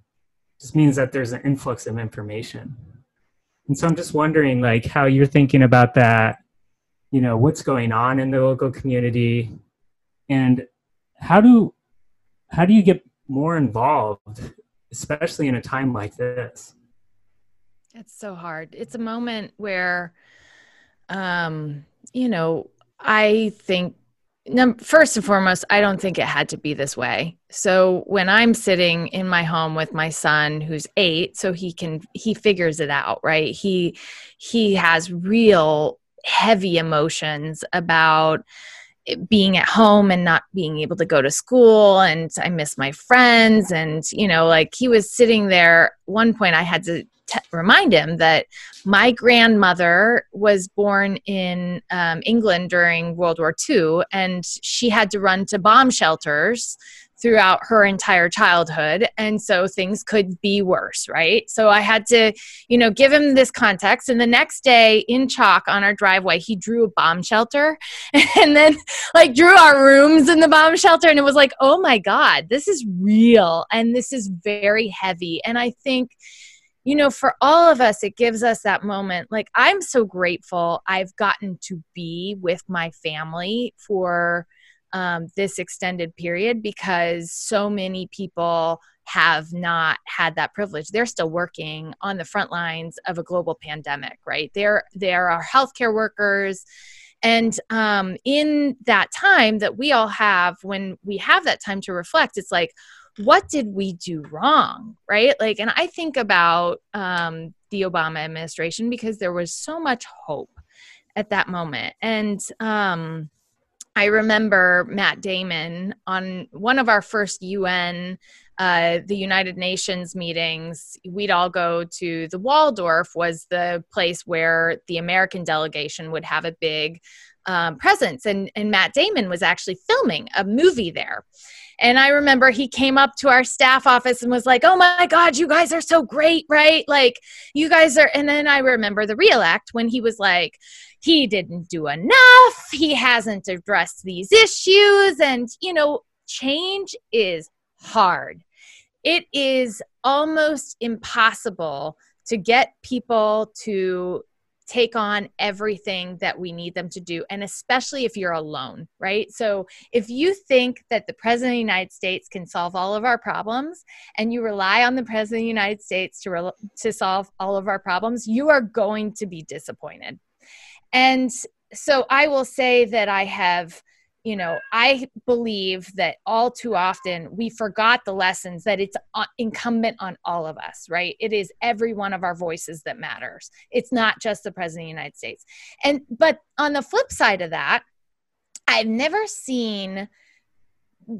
It just means that there's an influx of information. And so I'm just wondering like how you're thinking about that, you know, what's going on in the local community and how do how do you get more involved, especially in a time like this? It's so hard. It's a moment where, um, you know, I think, first and foremost, I don't think it had to be this way. So when I'm sitting in my home with my son, who's eight, so he can he figures it out, right? He he has real heavy emotions about being at home and not being able to go to school and i miss my friends and you know like he was sitting there one point i had to t- remind him that my grandmother was born in um, england during world war ii and she had to run to bomb shelters throughout her entire childhood. And so things could be worse right? So i had to you know give him this context. And the next day in chalk on our driveway he drew a bomb shelter and then like drew our rooms in the bomb shelter. And it was like oh my god this is real. And this is very heavy. And i think you know for all of us it gives us that moment. Like i'm so grateful i've gotten to be with my family for um, this extended period because so many people have not had that privilege they're still working on the front lines of a global pandemic right they're there are healthcare workers and um, in that time that we all have, when we have that time to reflect, it's like, what did we do wrong? Right. Like, and I think about um, the Obama administration because there was so much hope at that moment. And, um, I remember Matt Damon on one of our first UN, uh, the United Nations meetings. We'd all go to the Waldorf, was the place where the American delegation would have a big um, presence, and and Matt Damon was actually filming a movie there. And I remember he came up to our staff office and was like, "Oh my God, you guys are so great, right? Like, you guys are." And then I remember the real act when he was like, "He didn't do enough. He hasn't addressed these issues." And you know, change is hard. It is almost impossible to get people to take on everything that we need them to do and especially if you're alone right so if you think that the president of the united states can solve all of our problems and you rely on the president of the united states to rel to solve all of our problems you are going to be disappointed and so i will say that i have you know, I believe that all too often we forgot the lessons that it's uh, incumbent on all of us, right? It is every one of our voices that matters. It's not just the president of the United States. And, but on the flip side of that, I've never seen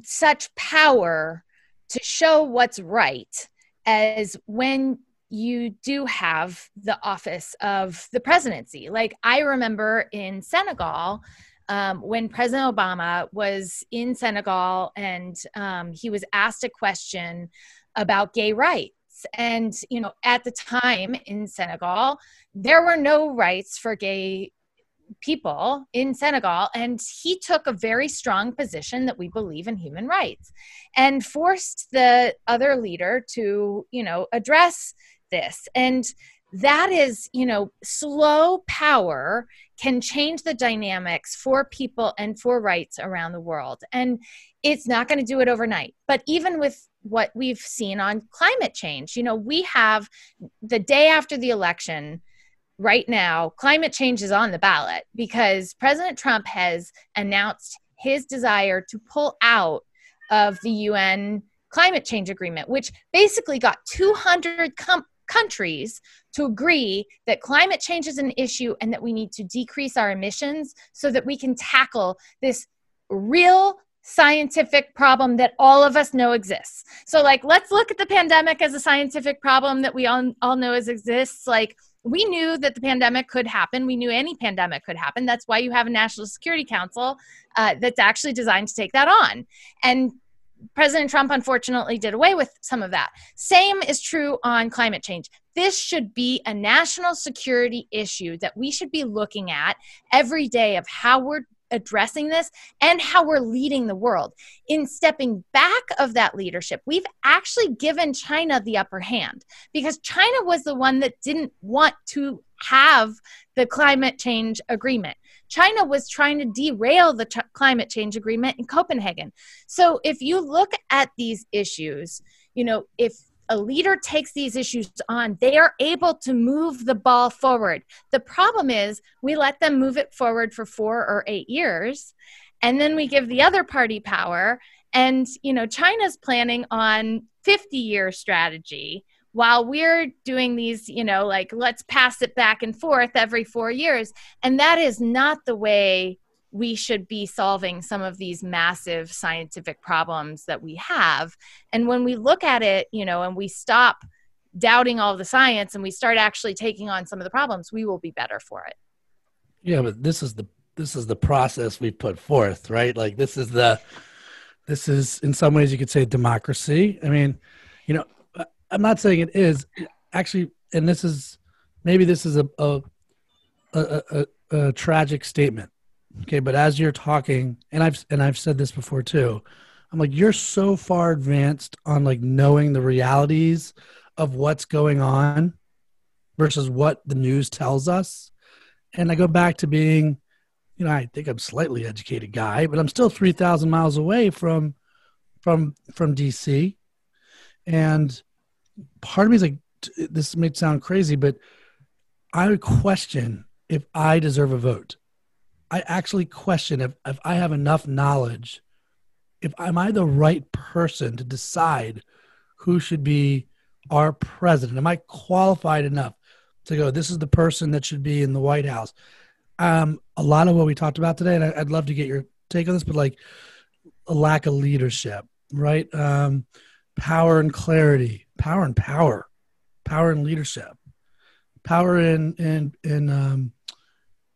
such power to show what's right as when you do have the office of the presidency. Like I remember in Senegal, um, when President Obama was in Senegal and um, he was asked a question about gay rights. And, you know, at the time in Senegal, there were no rights for gay people in Senegal, and he took a very strong position that we believe in human rights and forced the other leader to, you know, address this. And that is, you know, slow power can change the dynamics for people and for rights around the world. And it's not going to do it overnight. But even with what we've seen on climate change, you know, we have the day after the election, right now, climate change is on the ballot because President Trump has announced his desire to pull out of the UN climate change agreement, which basically got 200 com- countries to agree that climate change is an issue and that we need to decrease our emissions so that we can tackle this real scientific problem that all of us know exists. So like let's look at the pandemic as a scientific problem that we all, all know as exists like we knew that the pandemic could happen. We knew any pandemic could happen. That's why you have a National Security Council uh, that's actually designed to take that on. And President Trump unfortunately did away with some of that. Same is true on climate change. This should be a national security issue that we should be looking at every day of how we're addressing this and how we're leading the world. In stepping back of that leadership, we've actually given China the upper hand because China was the one that didn't want to have the climate change agreement. China was trying to derail the ch- climate change agreement in Copenhagen. So if you look at these issues, you know, if a leader takes these issues on, they are able to move the ball forward. The problem is we let them move it forward for four or eight years, and then we give the other party power. And, you know, China's planning on 50 year strategy while we're doing these, you know, like let's pass it back and forth every four years. And that is not the way we should be solving some of these massive scientific problems that we have. And when we look at it, you know, and we stop doubting all the science and we start actually taking on some of the problems, we will be better for it. Yeah, but this is the this is the process we put forth, right? Like this is the this is in some ways you could say democracy. I mean, you know, I'm not saying it is actually, and this is maybe this is a a, a, a, a tragic statement Okay, but as you're talking, and I've and I've said this before too, I'm like, you're so far advanced on like knowing the realities of what's going on versus what the news tells us. And I go back to being, you know, I think I'm slightly educated guy, but I'm still three thousand miles away from from from DC. And part of me is like, this may sound crazy, but I would question if I deserve a vote. I actually question if, if I have enough knowledge, if am I the right person to decide who should be our president? Am I qualified enough to go, this is the person that should be in the White House? Um, a lot of what we talked about today, and I, would love to get your take on this, but like a lack of leadership, right? Um, power and clarity, power and power, power and leadership, power in in in um,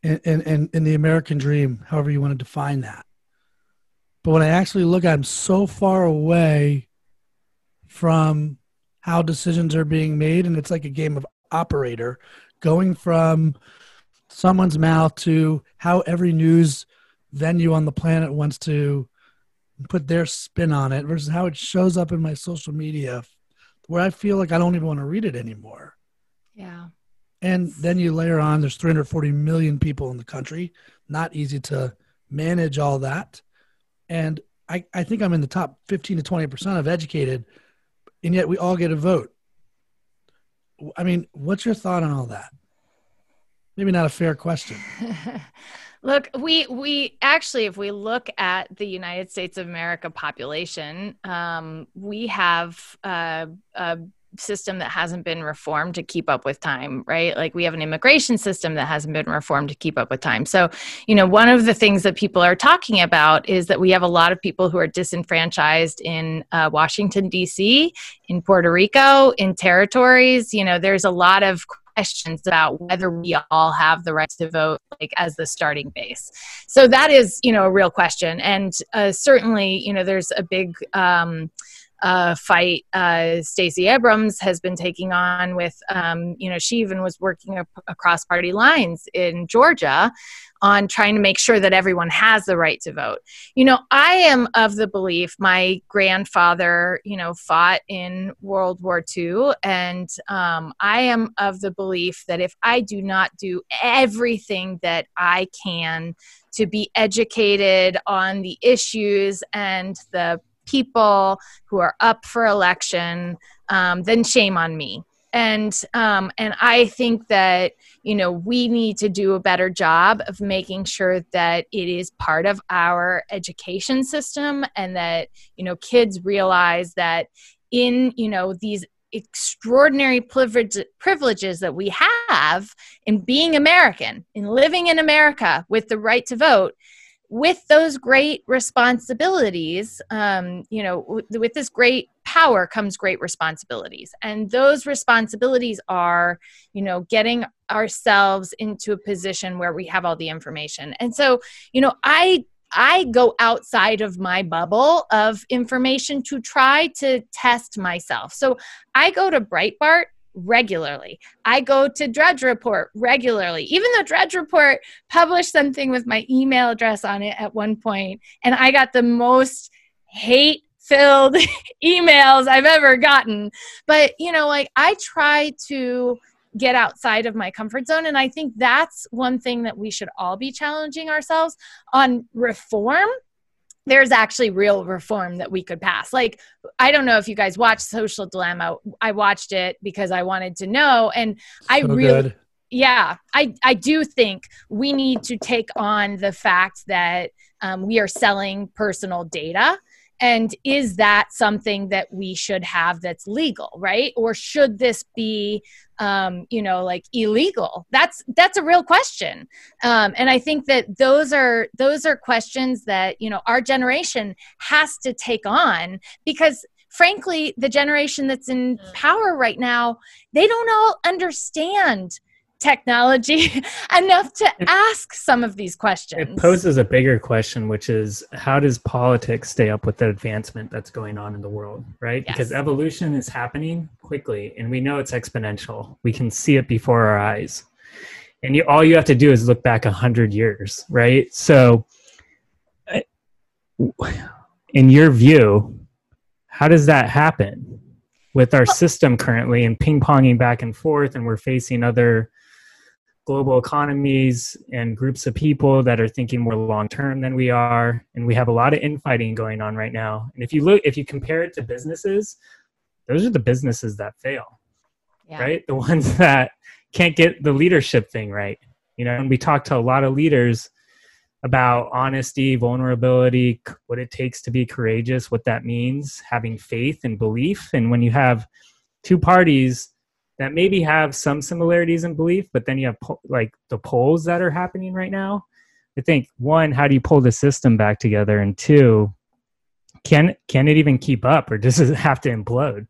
in, in, in the American dream, however you want to define that. But when I actually look at them so far away from how decisions are being made, and it's like a game of operator going from someone's mouth to how every news venue on the planet wants to put their spin on it versus how it shows up in my social media where I feel like I don't even want to read it anymore. Yeah. And then you layer on there's 340 million people in the country. Not easy to manage all that. And I, I think I'm in the top 15 to 20% of educated, and yet we all get a vote. I mean, what's your thought on all that? Maybe not a fair question. Look, we we actually, if we look at the United States of America population, um, we have uh, a system that hasn't been reformed to keep up with time, right? Like we have an immigration system that hasn't been reformed to keep up with time. So, you know, one of the things that people are talking about is that we have a lot of people who are disenfranchised in uh, Washington, D.C., in Puerto Rico, in territories. You know, there's a lot of questions about whether we all have the right to vote like as the starting base. So that is you know a real question. And uh, certainly you know there's a big um, uh, fight uh, Stacey Abrams has been taking on with, um, you know, she even was working across party lines in Georgia on trying to make sure that everyone has the right to vote. You know, I am of the belief my grandfather, you know, fought in World War II, and um, I am of the belief that if I do not do everything that I can to be educated on the issues and the people who are up for election, um, then shame on me. And um, and I think that you know we need to do a better job of making sure that it is part of our education system, and that you know kids realize that in you know these extraordinary privilege, privileges that we have in being American, in living in America with the right to vote, with those great responsibilities, um, you know, w- with this great power comes great responsibilities. And those responsibilities are, you know, getting ourselves into a position where we have all the information. And so, you know, I I go outside of my bubble of information to try to test myself. So I go to Breitbart regularly. I go to Drudge Report regularly, even though Drudge Report published something with my email address on it at one point, and I got the most hate filled emails I've ever gotten. But, you know, like I try to get outside of my comfort zone. And I think that's one thing that we should all be challenging ourselves on reform there's actually real reform that we could pass. Like, I don't know if you guys watched Social Dilemma. I watched it because I wanted to know. And I really, good. yeah, I, I do think we need to take on the fact that um, we are selling personal data and is that something that we should have that's legal right? Or should this be um, you know like illegal? That's that's a real question. Um, and i think that those are those are questions that you know our generation has to take on because frankly the generation that's in mm. power right now they don't all understand technology enough to ask some of these questions. It poses a bigger question, which is how does politics stay up with the advancement that's going on in the world, right? Yes. Because evolution is happening quickly and we know it's exponential. We can see it before our eyes. And you, all you have to do is look back a hundred years, right? So, uh, in your view, how does that happen with our system currently and ping ponging back and forth, and we're facing other global economies and groups of people that are thinking more long term than we are and we have a lot of infighting going on right now. And if you look if you compare it to businesses those are the businesses that fail yeah. right? The ones that can't get the leadership thing right. You know and we talk to a lot of leaders about honesty vulnerability what it takes to be courageous what that means having faith and belief. And when you have two parties that maybe have some similarities in belief, but then you have po- like the polls that are happening right now. I think one, how do you pull the system back together, and two, can can it even keep up, or does it have to implode?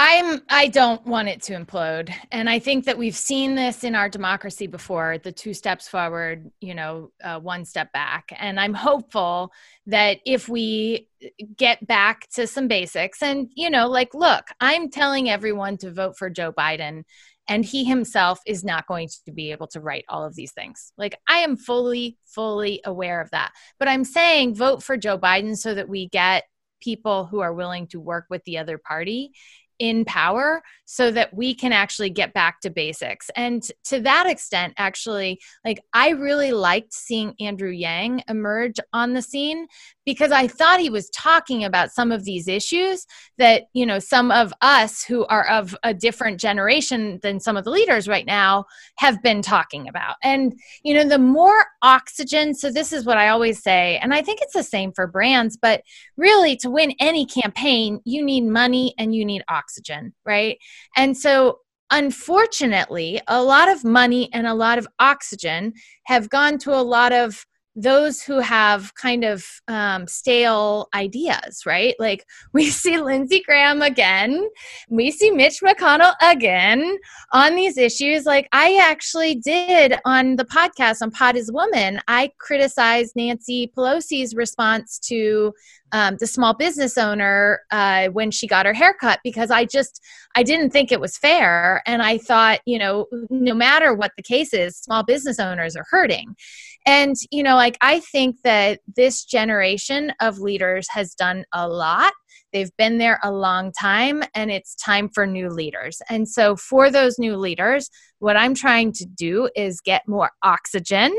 I'm I don't want it to implode. And I think that we've seen this in our democracy before, the two steps forward, you know, uh, one step back. And I'm hopeful that if we get back to some basics and you know, like look, I'm telling everyone to vote for Joe Biden and he himself is not going to be able to write all of these things. Like I am fully fully aware of that. But I'm saying vote for Joe Biden so that we get people who are willing to work with the other party in power so that we can actually get back to basics. And to that extent, actually, like I really liked seeing Andrew Yang emerge on the scene because I thought he was talking about some of these issues that, you know, some of us who are of a different generation than some of the leaders right now have been talking about. And, you know, the more oxygen, so this is what I always say, and I think it's the same for brands, but really to win any campaign, you need money and you need oxygen, right? And so unfortunately, a lot of money and a lot of oxygen have gone to a lot of those who have kind of um, stale ideas, right? Like we see Lindsey Graham again, we see Mitch McConnell again on these issues. Like I actually did on the podcast on Pod is Woman, I criticized Nancy Pelosi's response to um, the small business owner uh, when she got her haircut because I just I didn't think it was fair, and I thought you know no matter what the case is, small business owners are hurting, and you know like I think that this generation of leaders has done a lot. They've been there a long time, and it's time for new leaders. And so, for those new leaders, what I'm trying to do is get more oxygen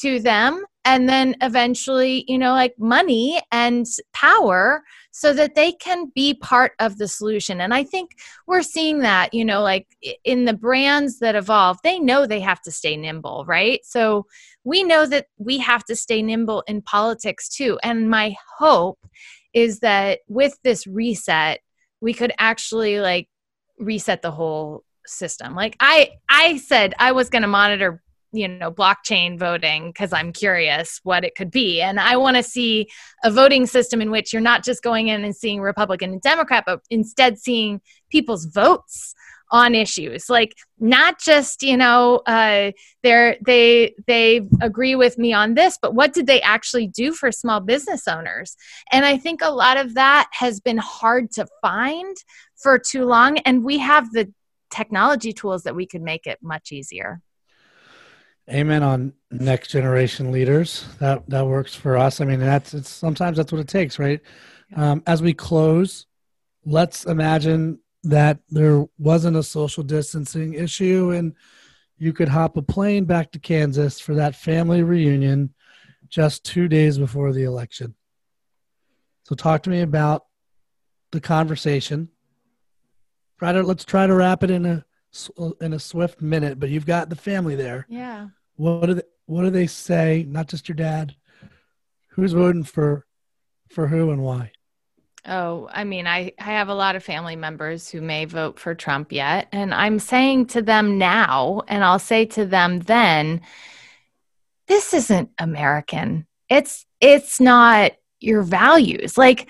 to them and then eventually you know like money and power so that they can be part of the solution. And i think we're seeing that you know like in the brands that evolve they know they have to stay nimble right? So we know that we have to stay nimble in politics too. And my hope is that with this reset we could actually like reset the whole system. Like i i said i was going to monitor you know blockchain voting because i'm curious what it could be. And i want to see a voting system in which you're not just going in and seeing republican and democrat but instead seeing people's votes on issues. Like not just you know uh, they're they they agree with me on this but what did they actually do for small business owners? And i think a lot of that has been hard to find for too long and we have the technology tools that we could make it much easier Amen on next generation leaders. That that works for us. I mean, that's it's sometimes that's what it takes, right? Um, as we close, let's imagine that there wasn't a social distancing issue and you could hop a plane back to Kansas for that family reunion just two days before the election. So talk to me about the conversation. Try to let's try to wrap it in a in a swift minute, but you've got the family there. Yeah. What do they, what do they say? Not just your dad. Who's voting for for who and why? Oh, I mean, I, I have a lot of family members who may vote for Trump yet. And I'm saying to them now, and I'll say to them then, this isn't American. It's it's not your values. Like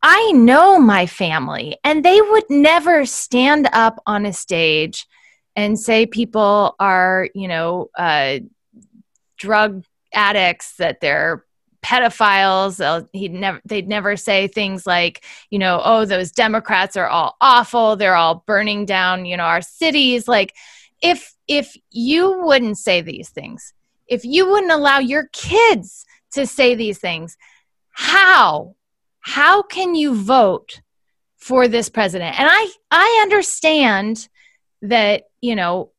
I know my family, and they would never stand up on a stage and say people are, you know, uh, drug addicts, that they're pedophiles. He'd never, they'd never say things like, you know, oh, those Democrats are all awful. They're all burning down, you know, our cities. Like, if if you wouldn't say these things, if you wouldn't allow your kids to say these things, how how can you vote for this president? And I I understand that you know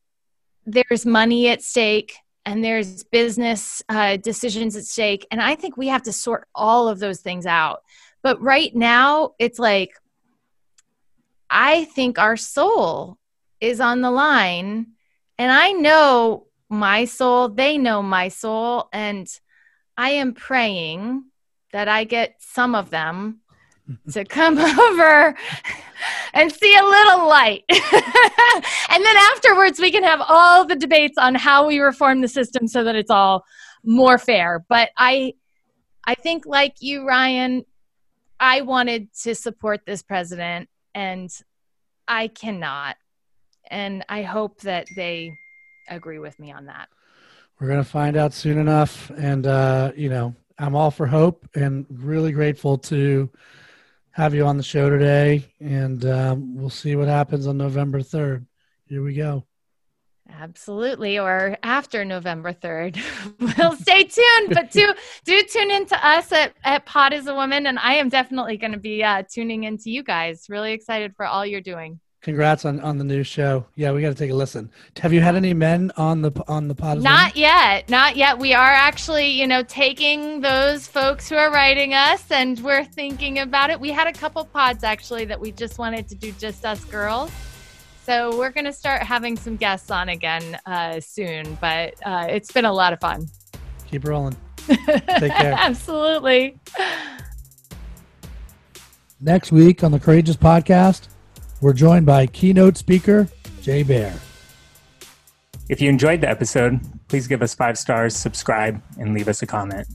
there's money at stake and there's business uh, decisions at stake, and I think we have to sort all of those things out. But right now, it's like I think our soul is on the line, and I know my soul. They know my soul, and I am praying that I get some of them to come over and see a little light. and then afterwards, we can have all the debates on how we reform the system so that it's all more fair. But I, I think, like you, Ryan, I wanted to support this president, and I cannot. And I hope that they agree with me on that. We're going to find out soon enough. And, uh, you know, I'm all for hope and really grateful to have you on the show today. And um, we'll see what happens on November 3rd. Here we go. Absolutely, or after November 3rd. we'll stay tuned, but do, do tune in to us at, at Pod is a Woman. And I am definitely going to be uh, tuning into you guys. Really excited for all you're doing. Congrats on, on the new show. Yeah, we got to take a listen. Have you had any men on the on the pod? Not yet. Not yet. We are actually, you know, taking those folks who are writing us and we're thinking about it. We had a couple pods actually that we just wanted to do just us girls. So we're going to start having some guests on again uh, soon, but uh, it's been a lot of fun. Keep rolling. Take care. Absolutely. Next week on the Courageous Podcast, we're joined by keynote speaker Jay Baer. If you enjoyed the episode, please give us five stars, subscribe, and leave us a comment.